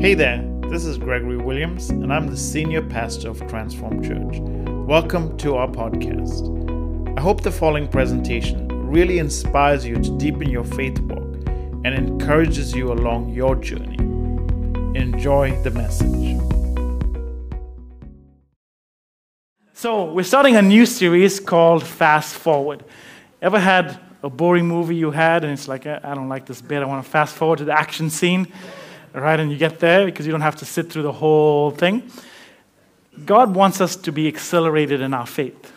Hey there, this is Gregory Williams, and I'm the senior pastor of Transform Church. Welcome to our podcast. I hope the following presentation really inspires you to deepen your faith walk and encourages you along your journey. Enjoy the message. So, we're starting a new series called Fast Forward. Ever had a boring movie you had, and it's like, eh, I don't like this bit, I want to fast forward to the action scene, right? And you get there because you don't have to sit through the whole thing. God wants us to be accelerated in our faith.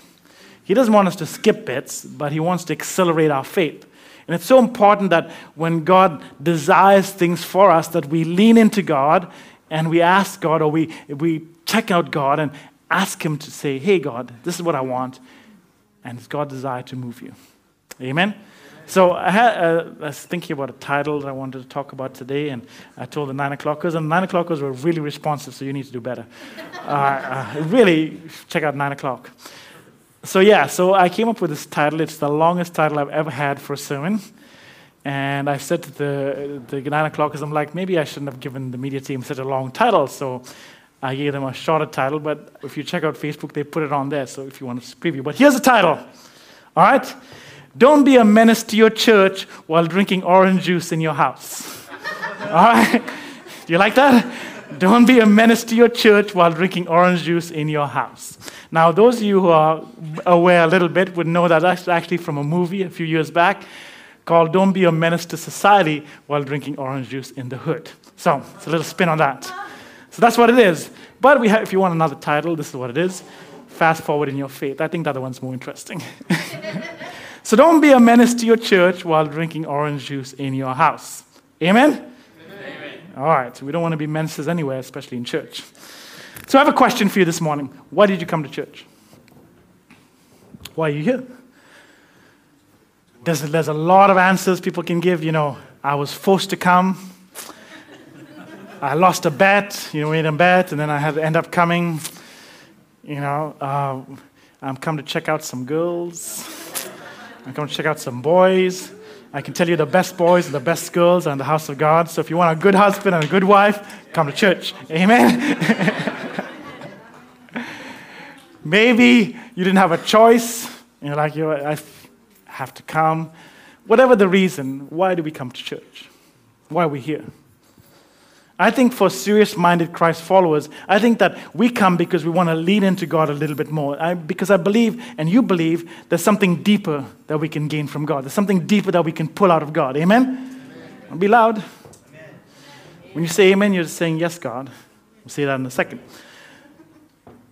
He doesn't want us to skip bits, but He wants to accelerate our faith. And it's so important that when God desires things for us, that we lean into God and we ask God or we, we check out God and ask Him to say, Hey, God, this is what I want. And it's God's desire to move you. Amen? So I, had, uh, I was thinking about a title that I wanted to talk about today, and I told the nine o'clockers, and the nine o'clockers were really responsive, so you need to do better. uh, uh, really, check out nine o'clock. So yeah, so I came up with this title. It's the longest title I've ever had for a sermon. And I said to the, the nine o'clockers, I'm like, maybe I shouldn't have given the media team such a long title. So I gave them a shorter title, but if you check out Facebook, they put it on there. So if you want to preview, but here's the title. All right? Don't be a menace to your church while drinking orange juice in your house. All right? Do you like that? Don't be a menace to your church while drinking orange juice in your house. Now, those of you who are aware a little bit would know that that's actually from a movie a few years back called Don't Be a Menace to Society while drinking orange juice in the hood. So, it's a little spin on that. So that's what it is. But we have, if you want another title, this is what it is. Fast forward in your faith. I think the other one's more interesting. So don't be a menace to your church while drinking orange juice in your house. Amen? Amen? All right, we don't want to be menaces anywhere, especially in church. So I have a question for you this morning. Why did you come to church? Why are you here? There's, there's a lot of answers people can give. You know, I was forced to come. I lost a bet, you know, we made a bet, and then I had to end up coming. You know, uh, I'm come to check out some girls. Going to check out some boys. I can tell you the best boys and the best girls are in the house of God. So if you want a good husband and a good wife, come to church. Amen. Maybe you didn't have a choice. You're like, you I have to come. Whatever the reason, why do we come to church? Why are we here? I think for serious minded Christ followers, I think that we come because we want to lean into God a little bit more. I, because I believe, and you believe, there's something deeper that we can gain from God. There's something deeper that we can pull out of God. Amen? amen. Be loud. Amen. When you say amen, you're saying, Yes, God. We'll see that in a second.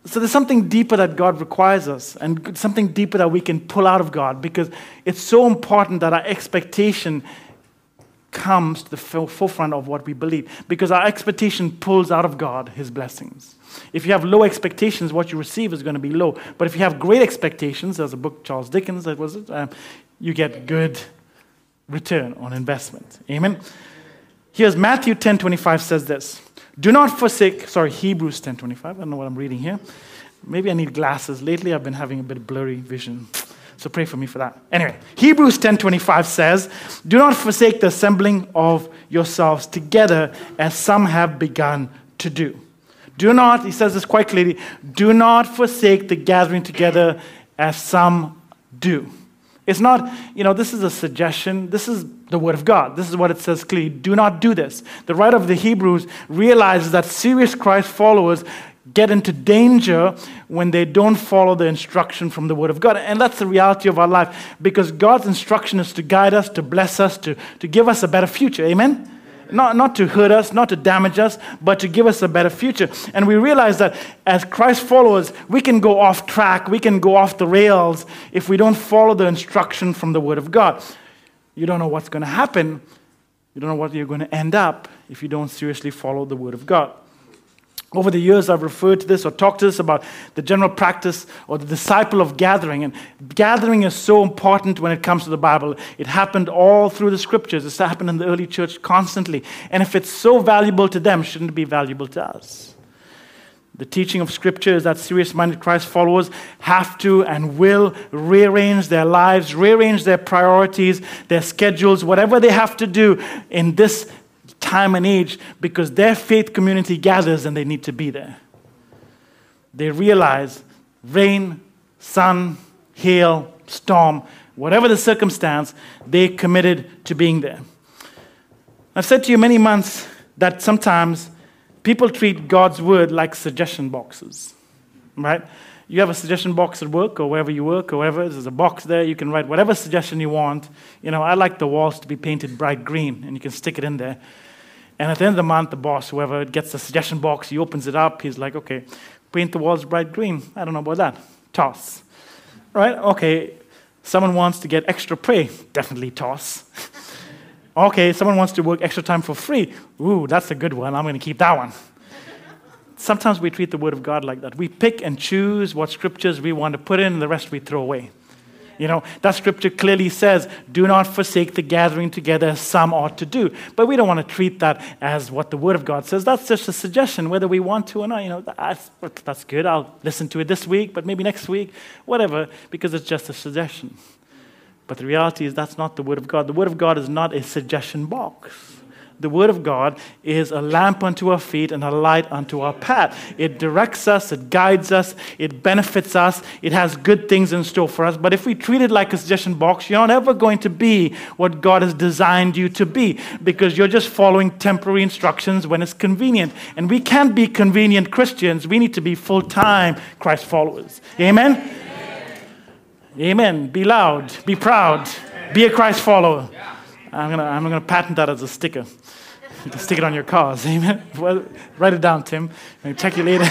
So there's something deeper that God requires us, and something deeper that we can pull out of God because it's so important that our expectation comes to the forefront of what we believe because our expectation pulls out of God his blessings. If you have low expectations, what you receive is going to be low. But if you have great expectations, there's a book, Charles Dickens, that was it, um, you get good return on investment. Amen? Here's Matthew 10.25 says this. Do not forsake, sorry, Hebrews 10.25. I don't know what I'm reading here. Maybe I need glasses. Lately, I've been having a bit of blurry vision. So pray for me for that. Anyway, Hebrews 10:25 says, "Do not forsake the assembling of yourselves together as some have begun to do." Do not, he says this quite clearly, do not forsake the gathering together as some do. It's not, you know, this is a suggestion. This is the word of God. This is what it says clearly. Do not do this. The writer of the Hebrews realizes that serious Christ followers get into danger when they don't follow the instruction from the Word of God. And that's the reality of our life because God's instruction is to guide us, to bless us, to, to give us a better future. Amen? Not, not to hurt us, not to damage us, but to give us a better future. And we realize that as Christ followers, we can go off track, we can go off the rails if we don't follow the instruction from the Word of God. You don't know what's going to happen. You don't know what you're going to end up if you don't seriously follow the Word of God. Over the years, I've referred to this or talked to this about the general practice or the disciple of gathering. And gathering is so important when it comes to the Bible. It happened all through the scriptures, it's happened in the early church constantly. And if it's so valuable to them, shouldn't it be valuable to us? The teaching of Scripture is that serious minded Christ followers have to and will rearrange their lives, rearrange their priorities, their schedules, whatever they have to do in this time and age because their faith community gathers and they need to be there. They realize rain, sun, hail, storm, whatever the circumstance, they committed to being there. I've said to you many months that sometimes people treat God's word like suggestion boxes, right? You have a suggestion box at work or wherever you work or wherever, there's a box there, you can write whatever suggestion you want. You know, I like the walls to be painted bright green, and you can stick it in there. And at the end of the month, the boss, whoever gets the suggestion box, he opens it up, he's like, okay, paint the walls bright green. I don't know about that. Toss. Right? Okay, someone wants to get extra pay. Definitely toss. okay, someone wants to work extra time for free. Ooh, that's a good one. I'm going to keep that one. Sometimes we treat the Word of God like that. We pick and choose what scriptures we want to put in, and the rest we throw away. You know, that scripture clearly says, do not forsake the gathering together as some ought to do. But we don't want to treat that as what the Word of God says. That's just a suggestion, whether we want to or not. You know, that's, that's good. I'll listen to it this week, but maybe next week, whatever, because it's just a suggestion. But the reality is that's not the Word of God. The Word of God is not a suggestion box the Word of God is a lamp unto our feet and a light unto our path. It directs us, it guides us, it benefits us, it has good things in store for us. But if we treat it like a suggestion box, you're not ever going to be what God has designed you to be because you're just following temporary instructions when it's convenient. And we can't be convenient Christians, we need to be full time Christ followers. Amen? Amen? Amen. Be loud, be proud, be a Christ follower. I'm going to I'm gonna patent that as a sticker. You can stick it on your cars. Amen. Well, write it down, Tim. I'll check you later.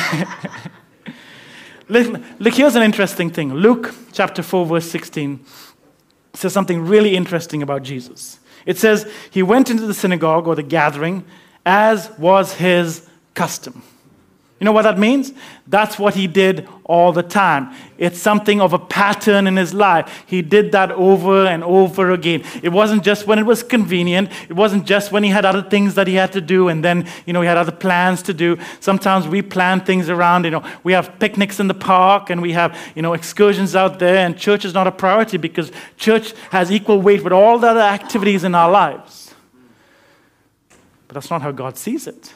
look, here's an interesting thing. Luke chapter 4, verse 16 says something really interesting about Jesus. It says, He went into the synagogue or the gathering as was his custom. You know what that means? That's what he did all the time. It's something of a pattern in his life. He did that over and over again. It wasn't just when it was convenient. It wasn't just when he had other things that he had to do and then, you know, he had other plans to do. Sometimes we plan things around, you know, we have picnics in the park and we have, you know, excursions out there and church is not a priority because church has equal weight with all the other activities in our lives. But that's not how God sees it.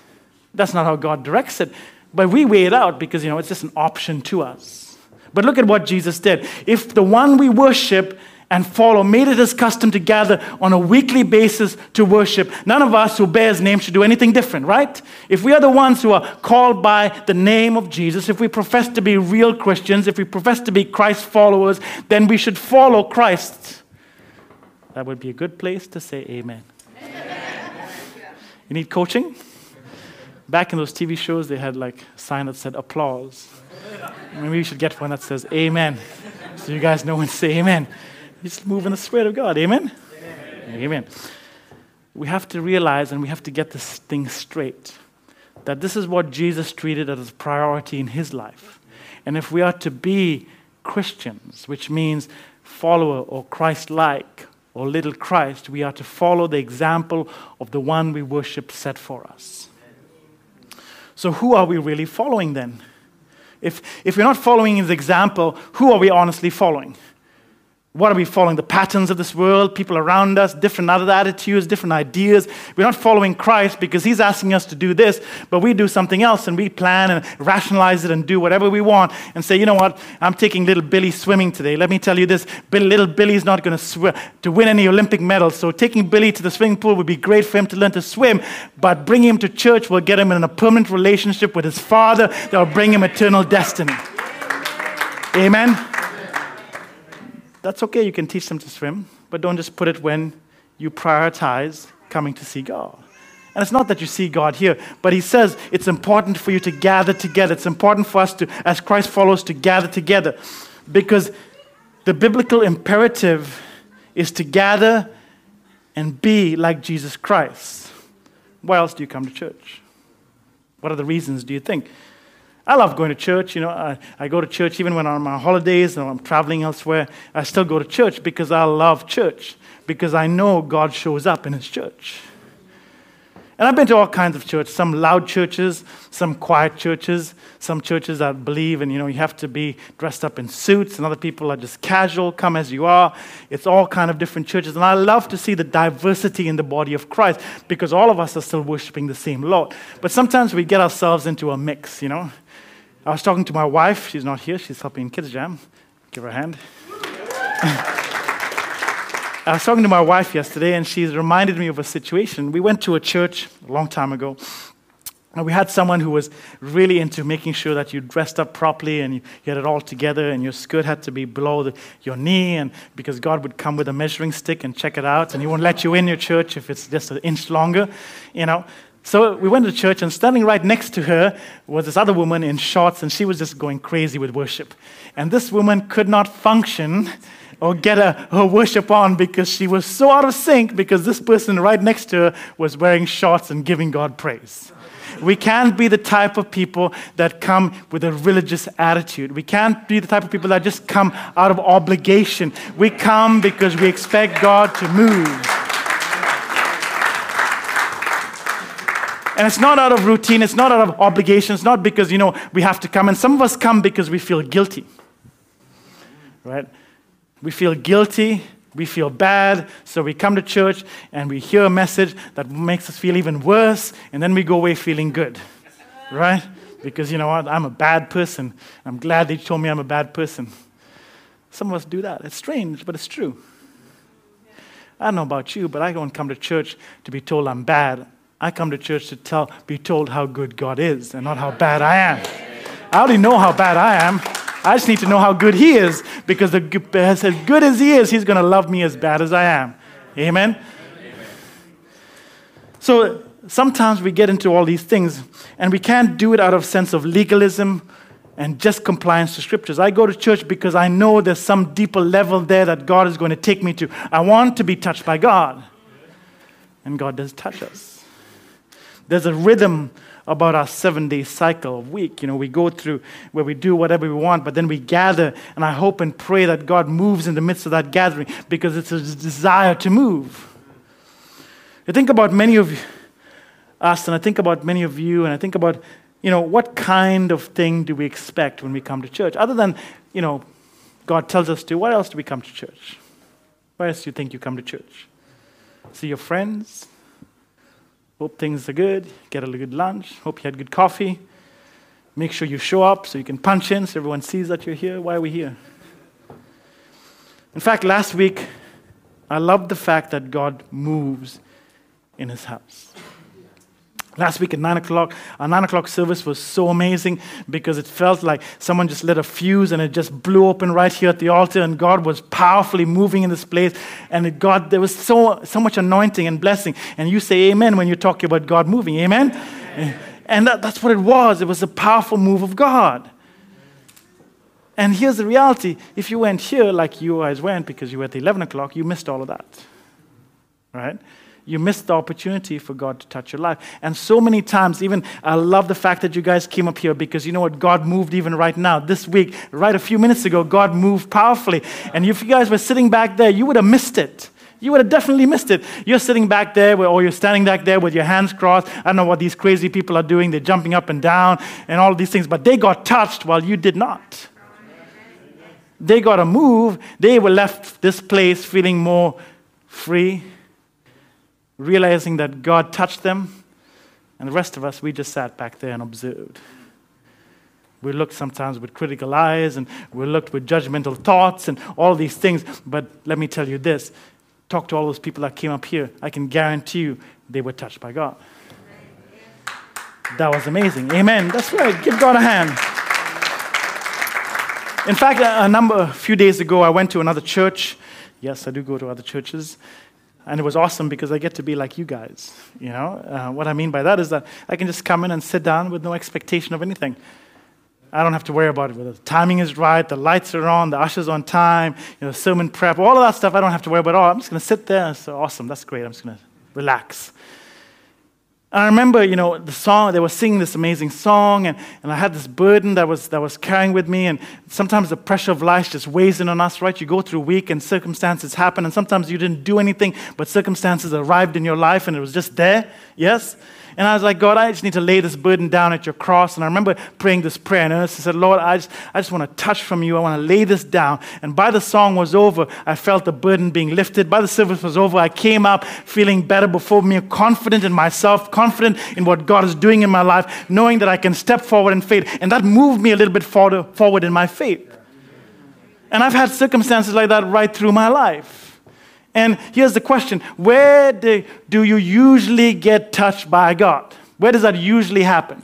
That's not how God directs it. But we weigh it out because, you know, it's just an option to us. But look at what Jesus did. If the one we worship and follow made it his custom to gather on a weekly basis to worship, none of us who bear his name should do anything different, right? If we are the ones who are called by the name of Jesus, if we profess to be real Christians, if we profess to be Christ followers, then we should follow Christ. That would be a good place to say amen. amen. You need coaching? Back in those TV shows, they had like a sign that said applause. Maybe we should get one that says amen. So you guys know when to say amen. Just move in the Spirit of God. Amen? Amen? Amen. We have to realize and we have to get this thing straight that this is what Jesus treated as a priority in his life. And if we are to be Christians, which means follower or Christ like or little Christ, we are to follow the example of the one we worship set for us. So, who are we really following then? If, if we're not following his example, who are we honestly following? What are we following? The patterns of this world, people around us, different other attitudes, different ideas. We're not following Christ because He's asking us to do this, but we do something else and we plan and rationalize it and do whatever we want and say, you know what, I'm taking little Billy swimming today. Let me tell you this little Billy's not going to swim to win any Olympic medals. So taking Billy to the swimming pool would be great for him to learn to swim, but bringing him to church will get him in a permanent relationship with his Father that will bring him eternal destiny. Amen. That's okay, you can teach them to swim, but don't just put it when you prioritize coming to see God. And it's not that you see God here, but He says it's important for you to gather together. It's important for us to, as Christ follows, to gather together. Because the biblical imperative is to gather and be like Jesus Christ. Why else do you come to church? What are the reasons, do you think? I love going to church. You know, I, I go to church even when I'm on holidays or I'm traveling elsewhere. I still go to church because I love church, because I know God shows up in His church. And I've been to all kinds of churches, some loud churches, some quiet churches, some churches that believe in, you know, you have to be dressed up in suits, and other people are just casual, come as you are. It's all kind of different churches. And I love to see the diversity in the body of Christ because all of us are still worshiping the same Lord. But sometimes we get ourselves into a mix, you know. I was talking to my wife, she's not here, she's helping in Kids Jam. Give her a hand. I was talking to my wife yesterday, and she's reminded me of a situation. We went to a church a long time ago, and we had someone who was really into making sure that you dressed up properly and you, you had it all together, and your skirt had to be below the, your knee, and because God would come with a measuring stick and check it out, and He won't let you in your church if it's just an inch longer, you know. So we went to church, and standing right next to her was this other woman in shorts, and she was just going crazy with worship. And this woman could not function or get a, her worship on because she was so out of sync because this person right next to her was wearing shorts and giving God praise. We can't be the type of people that come with a religious attitude. We can't be the type of people that just come out of obligation. We come because we expect God to move. And it's not out of routine, it's not out of obligation, it's not because, you know, we have to come. And some of us come because we feel guilty. Right? We feel guilty, we feel bad, so we come to church and we hear a message that makes us feel even worse, and then we go away feeling good, right? Because you know what? I'm a bad person. I'm glad they told me I'm a bad person. Some of us do that. It's strange, but it's true. I don't know about you, but I don't come to church to be told I'm bad. I come to church to tell, be told how good God is and not how bad I am. I already know how bad I am. I just need to know how good He is because the, as good as He is, He's going to love me as bad as I am. Amen? Amen? So sometimes we get into all these things and we can't do it out of sense of legalism and just compliance to scriptures. I go to church because I know there's some deeper level there that God is going to take me to. I want to be touched by God. And God does touch us. There's a rhythm about our seven day cycle of week. You know, we go through where we do whatever we want, but then we gather, and I hope and pray that God moves in the midst of that gathering because it's a desire to move. I think about many of us, and I think about many of you, and I think about, you know, what kind of thing do we expect when we come to church? Other than, you know, God tells us to, what else do we come to church? Why else do you think you come to church? See your friends? Hope things are good. Get a good lunch. Hope you had good coffee. Make sure you show up so you can punch in so everyone sees that you're here. Why are we here? In fact, last week, I loved the fact that God moves in his house. Last week at 9 o'clock, our 9 o'clock service was so amazing because it felt like someone just lit a fuse and it just blew open right here at the altar, and God was powerfully moving in this place. And it, God, there was so, so much anointing and blessing. And you say amen when you're talking about God moving. Amen? amen. And that, that's what it was. It was a powerful move of God. And here's the reality if you went here like you guys went because you were at 11 o'clock, you missed all of that. Right? You missed the opportunity for God to touch your life. And so many times, even I love the fact that you guys came up here because you know what? God moved even right now. This week, right a few minutes ago, God moved powerfully. And if you guys were sitting back there, you would have missed it. You would have definitely missed it. You're sitting back there, or you're standing back there with your hands crossed. I don't know what these crazy people are doing. They're jumping up and down and all these things, but they got touched while you did not. They got a move. They were left this place feeling more free, realizing that God touched them, and the rest of us, we just sat back there and observed. We looked sometimes with critical eyes and we looked with judgmental thoughts and all these things. But let me tell you this talk to all those people that came up here. I can guarantee you they were touched by God. That was amazing. Amen. That's right. Give God a hand. In fact, a number, a few days ago, I went to another church. Yes, I do go to other churches. And it was awesome because I get to be like you guys. You know, uh, what I mean by that is that I can just come in and sit down with no expectation of anything. I don't have to worry about it. Whether the timing is right, the lights are on, the ushers on time, you know, sermon prep, all of that stuff. I don't have to worry about. All I'm just going to sit there. Say, awesome. That's great. I'm just going to relax. And I remember, you know, the song, they were singing this amazing song, and, and I had this burden that was, that was carrying with me. And sometimes the pressure of life just weighs in on us, right? You go through a week and circumstances happen, and sometimes you didn't do anything, but circumstances arrived in your life and it was just there, yes? And I was like, God, I just need to lay this burden down at your cross. And I remember praying this prayer, and I said, Lord, I just, I just want to touch from you. I want to lay this down. And by the song was over, I felt the burden being lifted. By the service was over, I came up feeling better before me, confident in myself, confident in what God is doing in my life, knowing that I can step forward in faith. And that moved me a little bit forward in my faith. And I've had circumstances like that right through my life. And here's the question Where do, you usually get touched by God? Where does that usually happen?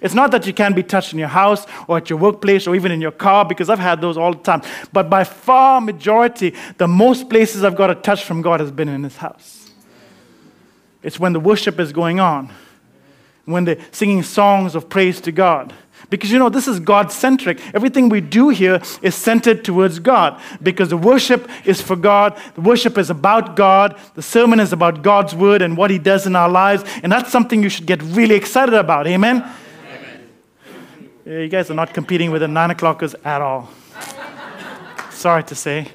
It's not that you can't be touched in your house or at your workplace or even in your car, because I've had those all the time. But by far majority, the most places I've got a touch from God has been in His house. It's when the worship is going on, when they're singing songs of praise to God because you know, this is God centric. Everything we do here is centered towards God because the worship is for God. The worship is about God. The sermon is about God's word and what He does in our lives. And that's something you should get really excited about. Amen? Amen. Yeah, you guys are not competing with the nine o'clockers at all. Sorry to say.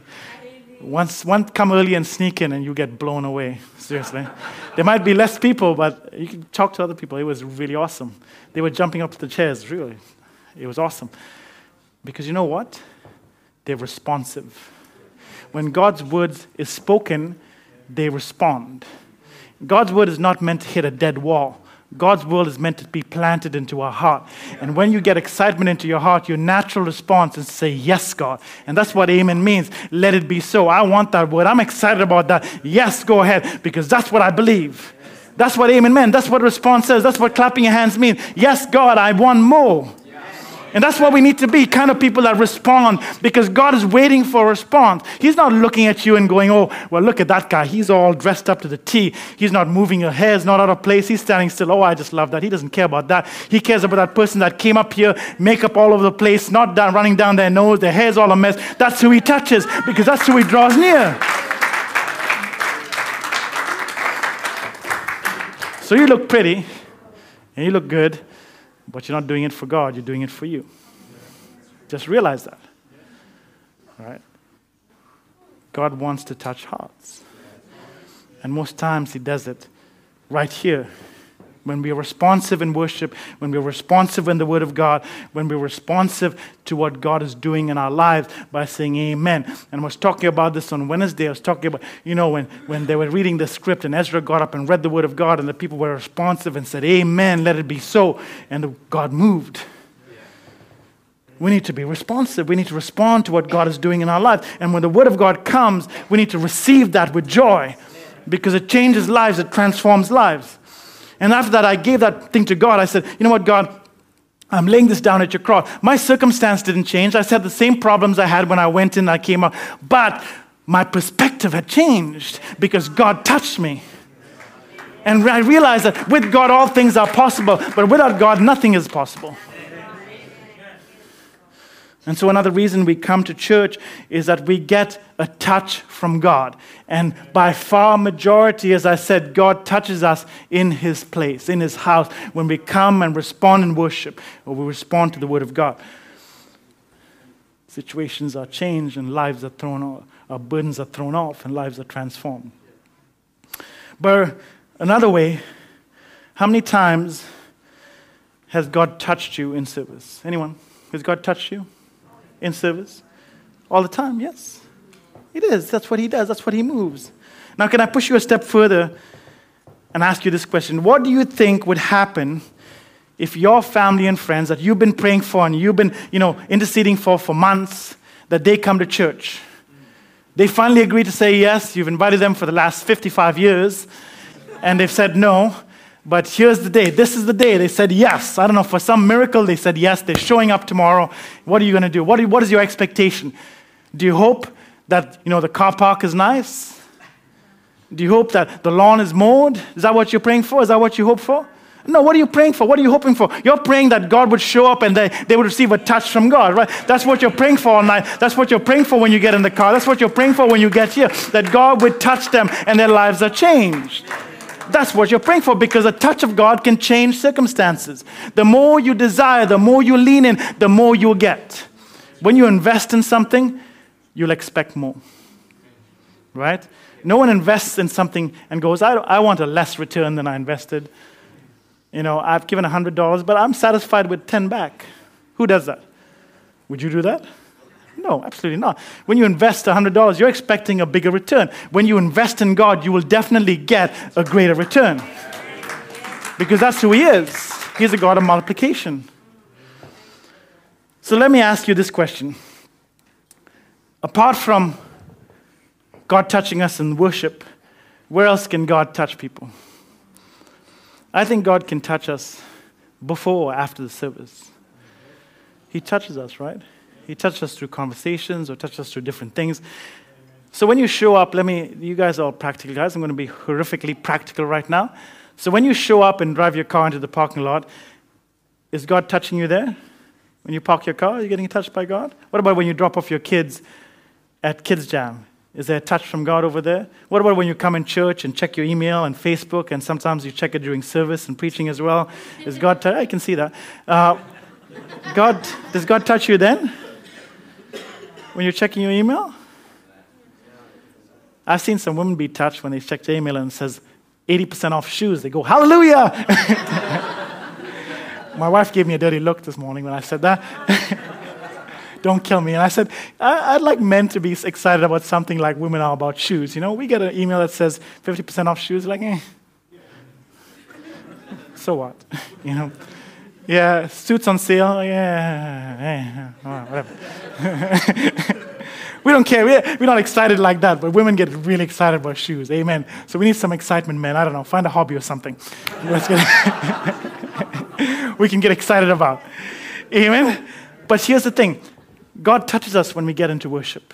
Once, one come early and sneak in and you get blown away. Seriously. there might be less people, but you can talk to other people. It was really awesome. They were jumping up to the chairs, really. It was awesome. Because you know what? They're responsive. When God's word is spoken, they respond. God's word is not meant to hit a dead wall. God's word is meant to be planted into our heart. And when you get excitement into your heart, your natural response is to say, Yes, God. And that's what amen means. Let it be so. I want that word. I'm excited about that. Yes, go ahead, because that's what I believe. That's what amen meant. That's what response says. That's what clapping your hands means. Yes, God, I want more. And that's what we need to be kind of people that respond because God is waiting for a response. He's not looking at you and going, oh, well, look at that guy. He's all dressed up to the T. He's not moving her hair, He's not out of place. He's standing still. Oh, I just love that. He doesn't care about that. He cares about that person that came up here, makeup all over the place, not down, running down their nose, their hair's all a mess. That's who he touches because that's who he draws near. So you look pretty and you look good, but you're not doing it for God, you're doing it for you. Just realize that. All right? God wants to touch hearts. And most times He does it right here when we are responsive in worship, when we're responsive in the Word of God, when we're responsive to what God is doing in our lives by saying Amen. And I was talking about this on Wednesday. I was talking about, you know, when, when they were reading the script and Ezra got up and read the Word of God and the people were responsive and said, Amen, let it be so. And God moved. We need to be responsive. We need to respond to what God is doing in our lives. And when the Word of God comes, we need to receive that with joy because it changes lives, it transforms lives. And after that, I gave that thing to God. I said, You know what, God? I'm laying this down at your cross. My circumstance didn't change. I said the same problems I had when I went in, I came out. But my perspective had changed because God touched me. And I realized that with God, all things are possible, but without God, nothing is possible. And so, another reason we come to church is that we get a touch from God. And by far majority, as I said, God touches us in His place, in His house, when we come and respond in worship, or we respond to the Word of God. Situations are changed, and lives are thrown off, our burdens are thrown off, and lives are transformed. But another way, how many times has God touched you in service? Anyone? Has God touched you? In service? All the time, yes. It is. That's what he does, that's what he moves. Now, can I push you a step further and ask you this question? What do you think would happen if your family and friends that you've been praying for and you've been, you know, interceding for for months, that they come to church? They finally agree to say yes. You've invited them for the last 55 years, and they've said no. But here's the day. This is the day. They said yes. I don't know, for some miracle, they said yes. They're showing up tomorrow. What are you going to do? What, what is your expectation? Do you hope that, you know, the car park is nice? Do you hope that the lawn is mowed? Is that what you're praying for? Is that what you hope for? No, what are you praying for? What are you hoping for? You're praying that God would show up and they, they would receive a touch from God, right? That's what you're praying for all night. That's what you're praying for when you get in the car. That's what you're praying for when you get here. That God would touch them and their lives are changed That's what you're praying for because the touch of God can change circumstances. The more you desire, the more you lean in, the more you'll get. When you invest in something, you'll expect more. Right? No one invests in something and goes, I, I want a less return than I invested. You know, I've given $100, but I'm satisfied with 10 back. Who does that? Would you do that? No, absolutely not. When you invest $100, you're expecting a bigger return. When you invest in God, you will definitely get a greater return. Because that's who He is. He's a God of multiplication. So let me ask you this question. Apart from God touching us in worship, where else can God touch people? I think God can touch us before or after the service. He touches us, right? He touches us through conversations or touches us through different things. So when you show up, let me, you guys are all practical guys. I'm going to be horrifically practical right now. So when you show up and drive your car into the parking lot, is God touching you there? When you park your car, are you getting touched by God? What about when you drop off your kids at Kids Jam? Is there a touch from God over there? What about when you come in church and check your email and Facebook, and sometimes you check it during service and preaching as well? Is God? I can see that. Uh, God, does God touch you then? When you're checking your email? I've seen some women be touched when they check their email and says 80% off shoes. They go, Hallelujah! My wife gave me a dirty look this morning when I said that. Don't kill me. And I said, I- would like men to be excited about something like women are about shoes. You know, we get an email that says 50% off shoes, like, eh. so what? you know? Yeah, suits on sale. Yeah, yeah, whatever. we don't care. We're, we're not excited like that, but women get really excited about shoes. Amen. So we need some excitement, men. I don't know. Find a hobby or something. we can get excited about. Amen. But here's the thing God touches us when we get into worship.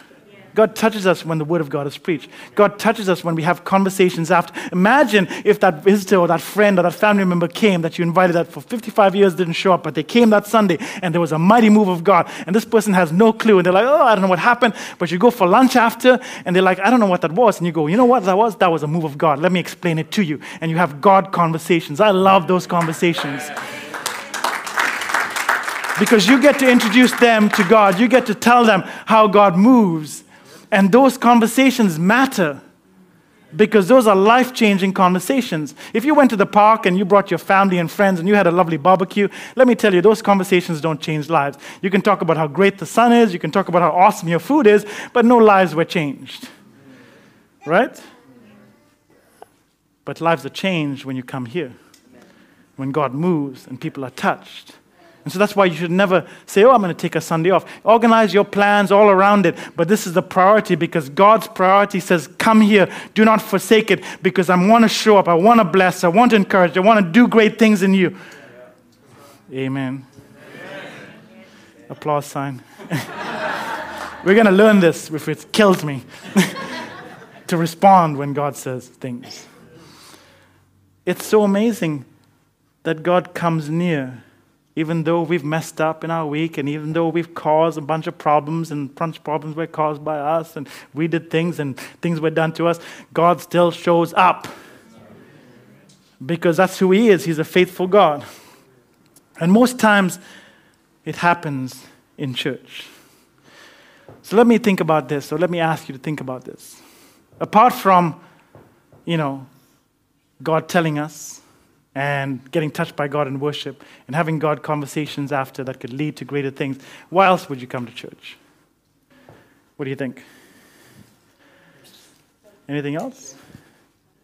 God touches us when the word of God is preached. God touches us when we have conversations after. Imagine if that visitor or that friend or that family member came that you invited that for 55 years didn't show up, but they came that Sunday and there was a mighty move of God. And this person has no clue. And they're like, oh, I don't know what happened. But you go for lunch after and they're like, I don't know what that was. And you go, you know what that was? That was a move of God. Let me explain it to you. And you have God conversations. I love those conversations because you get to introduce them to God. You get to tell them how God moves. And those conversations matter because those are life changing conversations. If you went to the park and you brought your family and friends and you had a lovely barbecue, let me tell you, those conversations don't change lives. You can talk about how great the sun is, you can talk about how awesome your food is, but no lives were changed. Right? But lives are changed when you come here, when God moves and people are touched. And so that's why you should never say, Oh, I'm going to take a Sunday off. Organize your plans all around it. But this is the priority because God's priority says, Come here, do not forsake it because I want to show up, I want to bless, I want to encourage, I want to do great things in you. Amen. Amen. Applause sign. We're going to learn this if it kills me to respond when God says things. It's so amazing that God comes near even though we've messed up in our week and even though we've caused a bunch of problems and bunch of problems were caused by us and we did things and things were done to us, God still shows up. Because that's who He is. He's a faithful God. And most times it happens in church. So let me think about this, or let me ask you to think about this. Apart from, you know, God telling us, and getting touched by God in worship and having God conversations after that could lead to greater things, why else would you come to church? What do you think? Anything else?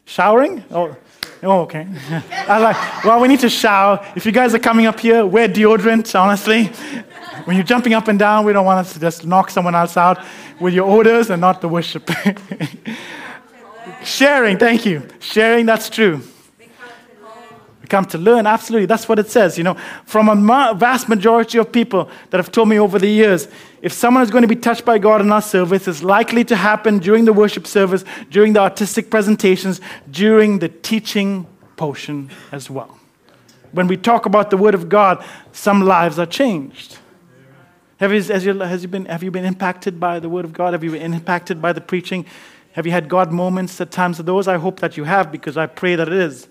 Showering? Oh, oh okay. I like, well, we need to shower. If you guys are coming up here, wear deodorant, honestly. When you're jumping up and down, we don't want us to just knock someone else out with your odors and not the worship. Sharing, thank you. Sharing, that's true. We come to learn, absolutely. That's what it says. You know, from a vast majority of people that have told me over the years, if someone is going to be touched by God in our service, it's likely to happen during the worship service, during the artistic presentations, during the teaching portion as well. When we talk about the Word of God, some lives are changed. Have you, you, you been, have you been impacted by the Word of God? Have you been impacted by the preaching? Have you had God moments at times of those? I hope that you have because I pray that it is,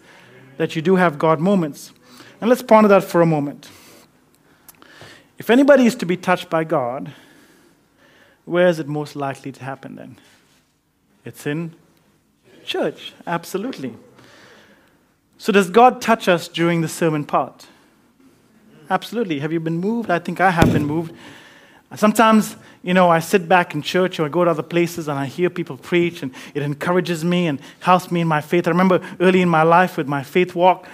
that you do have God moments. And let's ponder that for a moment. If anybody is to be touched by God, where is it most likely to happen then? It's in church, absolutely. So, does God touch us during the sermon part? Absolutely. Have you been moved? I think I have been moved. Sometimes, you know, I sit back in church or I go to other places and I hear people preach and it encourages me and helps me in my faith. I remember early in my life with my faith walk,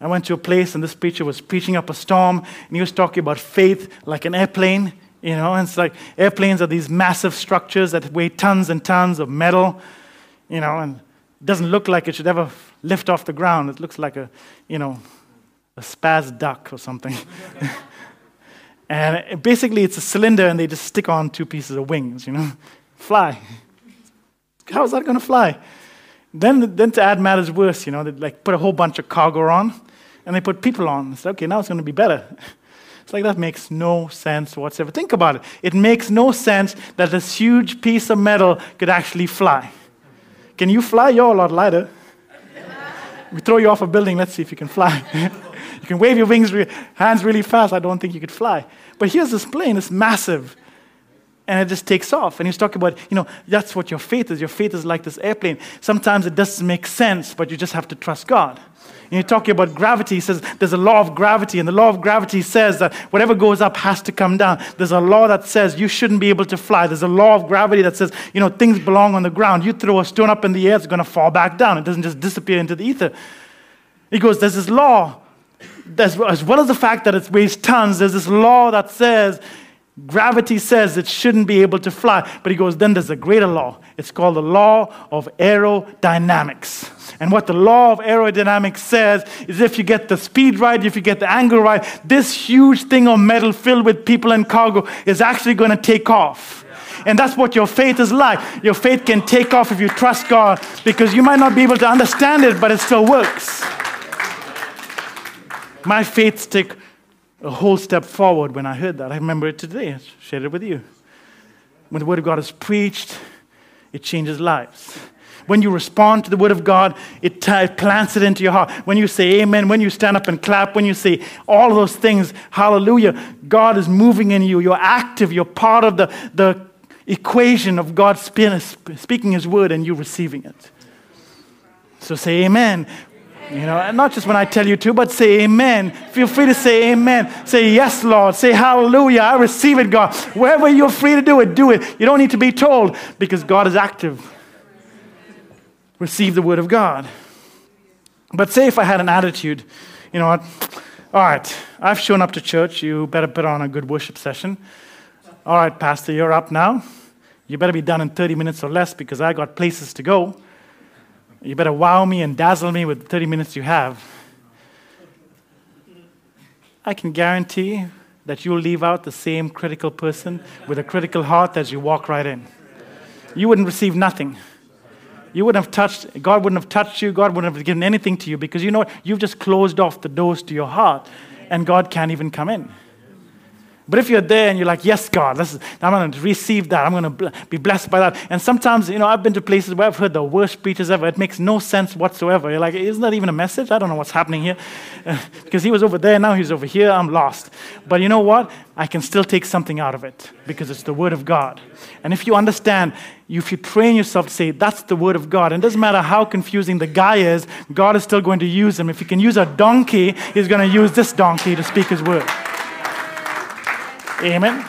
I went to a place and this preacher was preaching up a storm and he was talking about faith like an airplane. You know, and it's like airplanes are these massive structures that weigh tons and tons of metal, you know, and it doesn't look like it should ever lift off the ground. It looks like a, you know, a spaz duck or something. and basically, it's a cylinder, and they just stick on two pieces of wings, you know, fly. How is that going to fly? Then, then to add matters worse, you know, they like put a whole bunch of cargo on, and they put people on. It's okay, now it's going to be better. It's like that makes no sense whatsoever. Think about it. It makes no sense that this huge piece of metal could actually fly. Can you fly? You're a lot lighter. we throw you off a building, let's see if you can fly. You can wave your wings, re- hands really fast. I don't think you could fly. But here's this plane, it's massive. And it just takes off. And he's talking about, you know, that's what your faith is. Your faith is like this airplane. Sometimes it doesn't make sense, but you just have to trust God. And you're talking about gravity. He says there's a law of gravity, and the law of gravity says that whatever goes up has to come down. There's a law that says you shouldn't be able to fly. There's a law of gravity that says, you know, things belong on the ground. You throw a stone up in the air, it's going to fall back down. It doesn't just disappear into the ether. He goes, there's this law as well as the fact that it weighs tons, there's this law that says gravity says it shouldn't be able to fly. But he goes, then there's a greater law. It's called the law of aerodynamics. And what the law of aerodynamics says is if you get the speed right, if you get the angle right, this huge thing of metal filled with people and cargo is actually going to take off. And that's what your faith is like. Your faith can take off if you trust God because you might not be able to understand it, but it still works my faith took a whole step forward when I heard that. I remember it today. I shared it with you. When the Word of God is preached, it changes lives. When you respond to the Word of God, it, t- it plants it into your heart. When you say amen, when you stand up and clap, when you say all those things, hallelujah, God is moving in you. You're active. You're part of the, the equation of God speaking His Word and you receiving it. So say amen. You know, and not just when I tell you to, but say amen. Feel free to say amen. Say yes, Lord. Say hallelujah. I receive it, God. Wherever you're free to do it, do it. You don't need to be told because God is active. Receive the word of God. But say if I had an attitude, you know what? All right, I've shown up to church. You better put on a good worship session. All right, Pastor, you're up now. You better be done in 30 minutes or less because I got places to go. You better wow me and dazzle me with the 30 minutes you have. I can guarantee that you'll leave out the same critical person with a critical heart as you walk right in. You wouldn't receive nothing. You wouldn't have touched, God wouldn't have touched you, God wouldn't have given anything to you because you know You've just closed off the doors to your heart and God can't even come in. But if you're there and you're like, yes, God, is, I'm going to receive that. I'm going to be blessed by that. And sometimes, you know, I've been to places where I've heard the worst preachers ever. It makes no sense whatsoever. You're like, isn't that even a message? I don't know what's happening here. Because he was over there, now he's over here. I'm lost. But you know what? I can still take something out of it because it's the Word of God. And if you understand, if you train yourself to say, that's the Word of God, and it doesn't matter how confusing the guy is, God is still going to use him. If he can use a donkey, he's going to use this donkey to speak his word. Amen.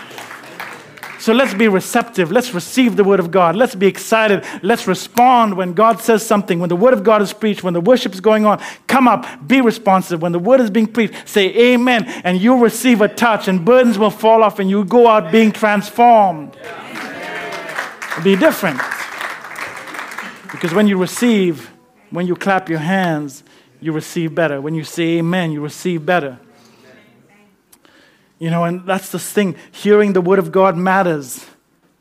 So let's be receptive. Let's receive the word of God. Let's be excited. Let's respond when God says something. When the word of God is preached, when the worship is going on, come up, be responsive. When the word is being preached, say amen, and you'll receive a touch, and burdens will fall off, and you go out being transformed. It'll be different. Because when you receive, when you clap your hands, you receive better. When you say amen, you receive better. You know, and that's the thing. Hearing the word of God matters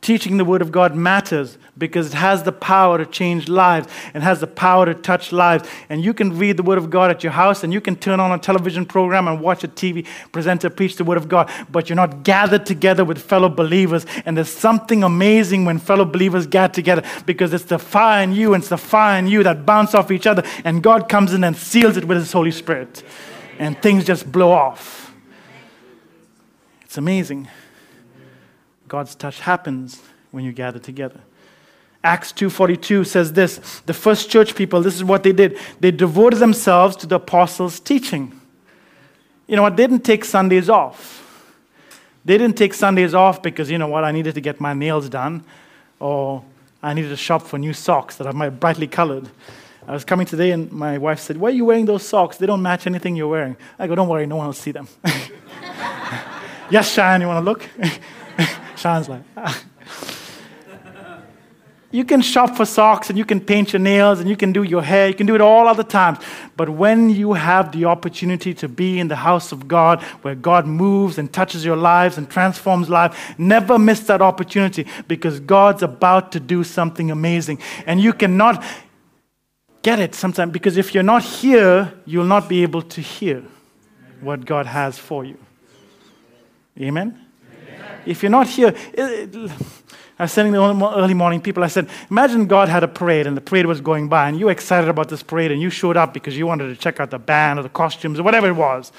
Teaching the Word of God matters because it has the power to change lives and has the power to touch lives. And you can read the Word of God at your house and you can turn on a television program and watch a TV presenter preach the Word of God, but you're not gathered together with fellow believers. And there's something amazing when fellow believers gather together because it's the fire in you and it's the fire in you that bounce off each other. And God comes in and seals it with His Holy Spirit. And things just blow off. It's amazing. God's touch happens when you gather together. Acts 2:42 says this, the first church people, this is what they did. They devoted themselves to the apostles' teaching. You know what? They didn't take Sundays off. They didn't take Sundays off because, you know what, I needed to get my nails done or I needed to shop for new socks that are brightly colored. I was coming today and my wife said, Why are you wearing those socks? They don't match anything you're wearing. I go, Don't worry, no one will see them. yes, Cheyenne, you want to look? Sounds like. Ah. you can shop for socks and you can paint your nails and you can do your hair. You can do it all other times. But when you have the opportunity to be in the house of God where God moves and touches your lives and transforms life, never miss that opportunity because God's about to do something amazing. And you cannot get it sometimes because if you're not here, you'll not be able to hear what God has for you. Amen? If you're not here, I was sending the early morning people, I said, imagine God had a parade and the parade was going by and you were excited about this parade and you showed up because you wanted to check out the band or the costumes or whatever it was.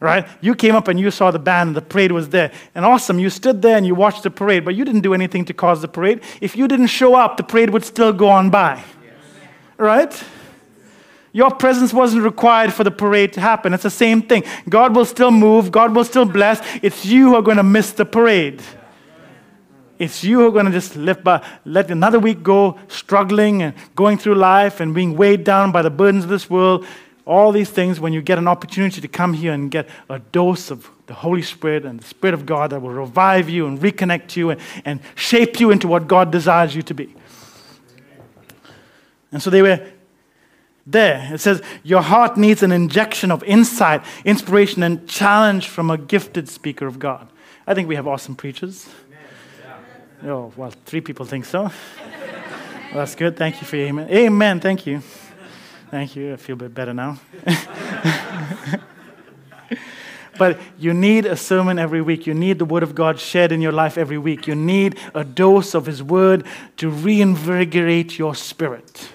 Right? You came up and you saw the band and the parade was there. And awesome, you stood there and you watched the parade, but you didn't do anything to cause the parade. If you didn't show up, the parade would still go on by. Right? Your presence wasn't required for the parade to happen. It's the same thing. God will still move, God will still bless. It's you who are going to miss the parade. It's you who are going to just live by, let another week go struggling and going through life and being weighed down by the burdens of this world. All these things, when you get an opportunity to come here and get a dose of the Holy Spirit and the Spirit of God that will revive you and reconnect you and, and shape you into what God desires you to be. And so they were there. It says, Your heart needs an injection of insight, inspiration, and challenge from a gifted speaker of God. I think we have awesome preachers. Oh, well, three people think so. well, that's good. Thank you for your amen. Amen. Thank you. Thank you. I feel a bit better now. but you need a sermon every week. You need the Word of God shared in your life every week. You need a dose of His Word to reinvigorate your spirit.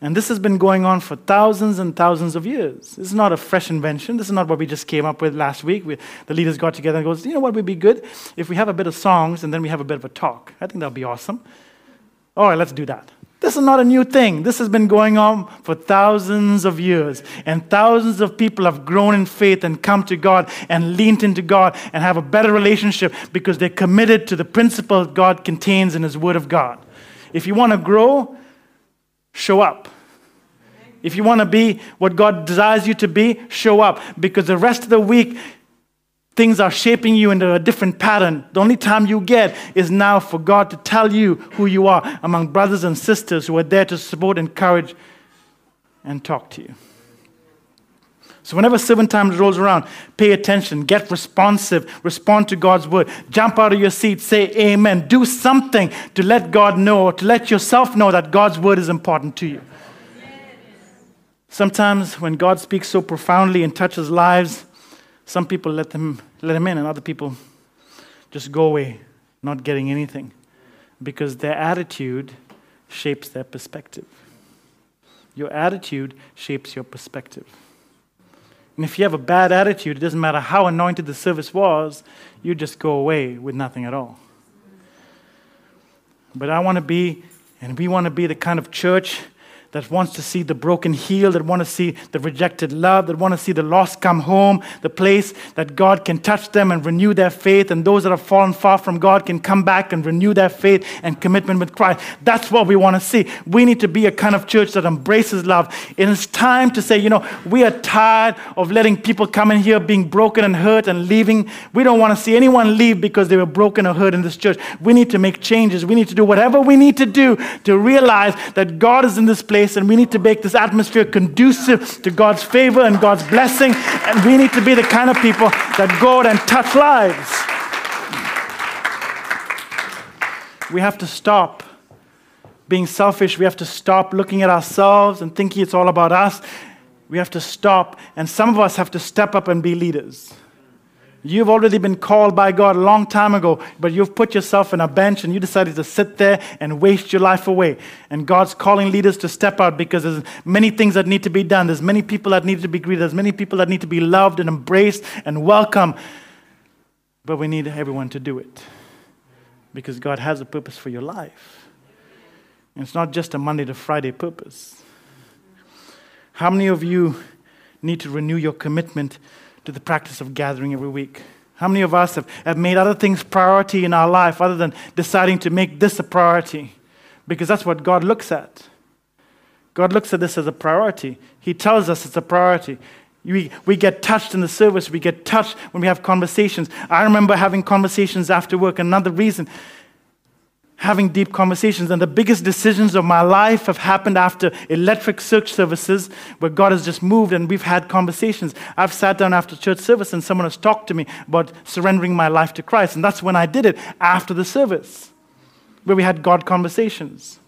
And this has been going on for thousands and thousands of years. This is not a fresh invention. This is not what we just came up with last week. We, the leaders got together and goes, you know what would be good? If we have a bit of songs and then we have a bit of a talk. I think that would be awesome. All right, let's do that. This is not a new thing. This has been going on for thousands of years. And thousands of people have grown in faith and come to God and leaned into God and have a better relationship because they're committed to the principle God contains in His Word of God. If you want to grow, show up. If you want to be what God desires you to be, show up. Because the rest of the week, things are shaping you into a different pattern. The only time you get is now for God to tell you who you are among brothers and sisters who are there to support, encourage, and talk to you. So, whenever seven times rolls around, pay attention, get responsive, respond to God's word, jump out of your seat, say amen. Do something to let God know, to let yourself know that God's word is important to you. Sometimes, when God speaks so profoundly and touches lives, some people let him, let him in, and other people just go away, not getting anything, because their attitude shapes their perspective. Your attitude shapes your perspective. And if you have a bad attitude, it doesn't matter how anointed the service was, you just go away with nothing at all. But I want to be, and we want to be the kind of church that wants to see the broken healed, that want to see the rejected loved, that want to see the lost come home, the place that God can touch them and renew their faith, and those that have fallen far from God can come back and renew their faith and commitment with Christ. That's what we want to see. We need to be a kind of church that embraces love. It is time to say, you know, we are tired of letting people come in here being broken and hurt and leaving. We don't want to see anyone leave because they were broken or hurt in this church. We need to make changes. We need to do whatever we need to do to realize that God is in this place place, and we need to make this atmosphere conducive to God's favor and God's blessing. And we need to be the kind of people that go out and touch lives. We have to stop being selfish. We have to stop looking at ourselves and thinking it's all about us. We have to stop, and some of us have to step up and be leaders. You've already been called by God a long time ago, but you've put yourself in a bench and you decided to sit there and waste your life away. And God's calling leaders to step out because there's many things that need to be done. There's many people that need to be greeted. There's many people that need to be loved and embraced and welcome. But we need everyone to do it because God has a purpose for your life. And it's not just a Monday to Friday purpose. How many of you need to renew your commitment to the practice of gathering every week? How many of us have, have made other things priority in our life other than deciding to make this a priority? Because that's what God looks at. God looks at this as a priority. He tells us it's a priority. We, we get touched in the service. We get touched when we have conversations. I remember having conversations after work. Another reason, having deep conversations. And the biggest decisions of my life have happened after electric church services where God has just moved and we've had conversations. I've sat down after church service and someone has talked to me about surrendering my life to Christ. And that's when I did it, after the service, where we had God conversations.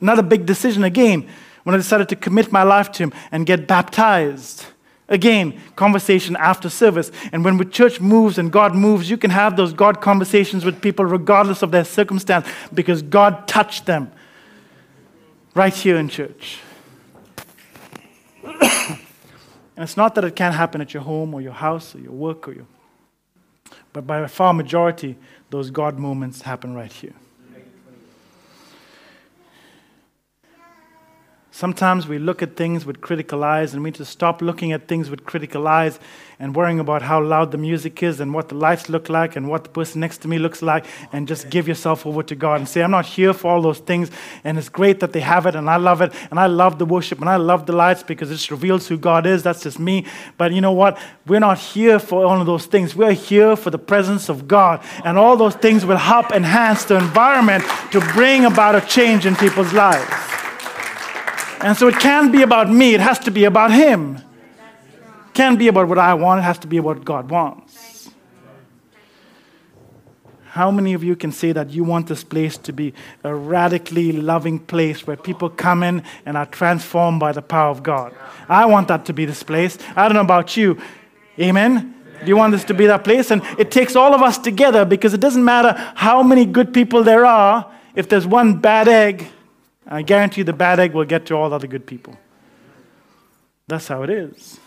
Another big decision again when I decided to commit my life to Him and get baptized. Again, conversation after service. And when the church moves and God moves, you can have those God conversations with people regardless of their circumstance because God touched them right here in church. and it's not that it can't happen at your home or your house or your work or your but by a far majority, those God moments happen right here. Sometimes we look at things with critical eyes, and we need to stop looking at things with critical eyes and worrying about how loud the music is and what the lights look like and what the person next to me looks like, and just give yourself over to God and say, I'm not here for all those things. And it's great that they have it, and I love it, and I love the worship, and I love the lights because it reveals who God is. That's just me. But you know what? We're not here for all of those things. We're here for the presence of God, and all those things will help enhance the environment to bring about a change in people's lives. And so it can't be about me, it has to be about Him. It can't be about what I want, it has to be what God wants. How many of you can say that you want this place to be a radically loving place where people come in and are transformed by the power of God? I want that to be this place. I don't know about you. Amen? Do you want this to be that place? And it takes all of us together because it doesn't matter how many good people there are, if there's one bad egg, I guarantee the bad egg will get to all other good people. That's how it is.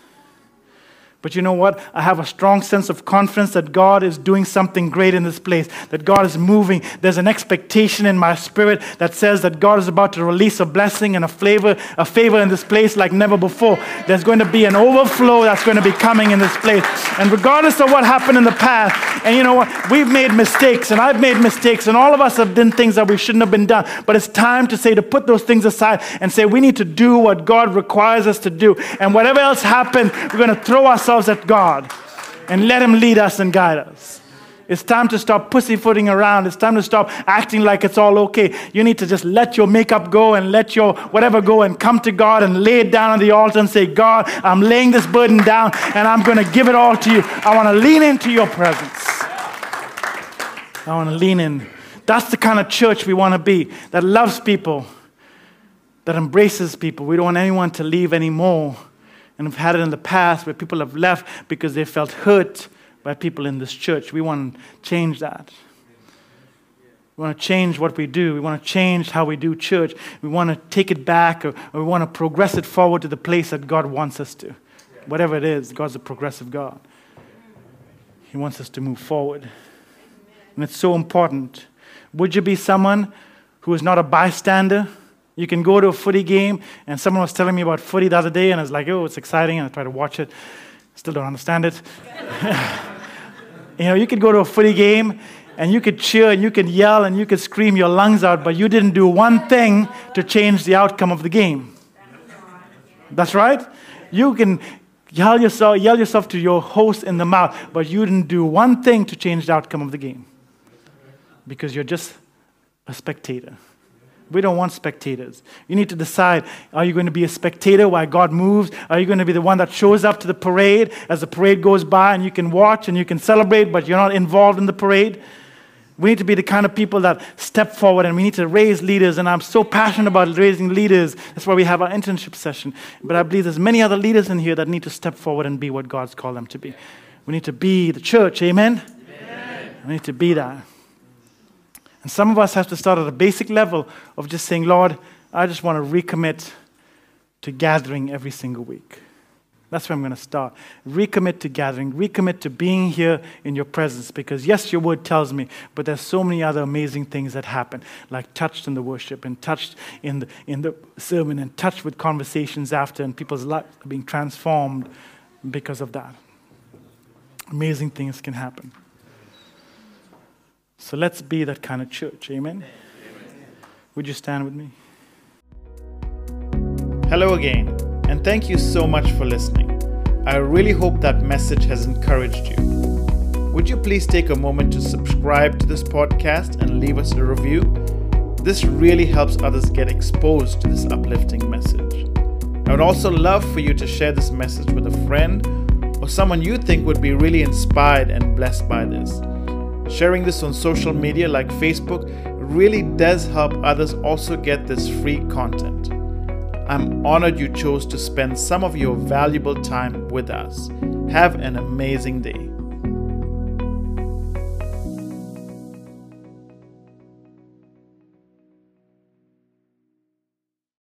But you know what? I have a strong sense of confidence that God is doing something great in this place, that God is moving. There's an expectation in my spirit that says that God is about to release a blessing and a flavor, a favor in this place like never before. There's going to be an overflow that's going to be coming in this place. And regardless of what happened in the past, and you know what? We've made mistakes, and I've made mistakes, and all of us have done things that we shouldn't have been done. But it's time to say, to put those things aside and say, we need to do what God requires us to do. And whatever else happens, we're going to throw ourselves ourselves at God and let Him lead us and guide us. It's time to stop pussyfooting around. It's time to stop acting like it's all okay. You need to just let your makeup go and let your whatever go and come to God and lay it down on the altar and say, God, I'm laying this burden down and I'm going to give it all to you. I want to lean into your presence. I want to lean in. That's the kind of church we want to be that loves people, that embraces people. We don't want anyone to leave anymore and we've had it in the past where people have left because they felt hurt by people in this church. We want to change that. We want to change what we do. We want to change how we do church. We want to take it back or, or, we want to progress it forward to the place that God wants us to. Whatever it is, God's a progressive God. He wants us to move forward. And it's so important. Would you be someone who is not a bystander? You can go to a footy game, and someone was telling me about footy the other day, and I was like, oh, it's exciting, and I try to watch it. Still don't understand it. you know, you could go to a footy game, and you could cheer, and you could yell, and you could scream your lungs out, but you didn't do one thing to change the outcome of the game. That's right. You can yell yourself, yell yourself to your host in the mouth, but you didn't do one thing to change the outcome of the game because you're just a spectator. We don't want spectators. You need to decide are you going to be a spectator while God moves? Are you going to be the one that shows up to the parade as the parade goes by and you can watch and you can celebrate, but you're not involved in the parade? We need to be the kind of people that step forward and we need to raise leaders. And I'm so passionate about raising leaders. That's why we have our internship session. But I believe there's many other leaders in here that need to step forward and be what God's called them to be. We need to be the church. Amen? Amen. We need to be that. And some of us have to start at a basic level of just saying, Lord, I just want to recommit to gathering every single week. That's where I'm going to start. Recommit to gathering, recommit to being here in your presence because, yes, your word tells me, but there's so many other amazing things that happen, like touched in the worship and touched in the, in the sermon and touched with conversations after, and people's lives being transformed because of that. Amazing things can happen. So let's be that kind of church. Amen? Amen. Would you stand with me? Hello again, and thank you so much for listening. I really hope that message has encouraged you. Would you please take a moment to subscribe to this podcast and leave us a review? This really helps others get exposed to this uplifting message. I would also love for you to share this message with a friend or someone you think would be really inspired and blessed by this. Sharing this on social media like Facebook really does help others also get this free content. I'm honored you chose to spend some of your valuable time with us. Have an amazing day.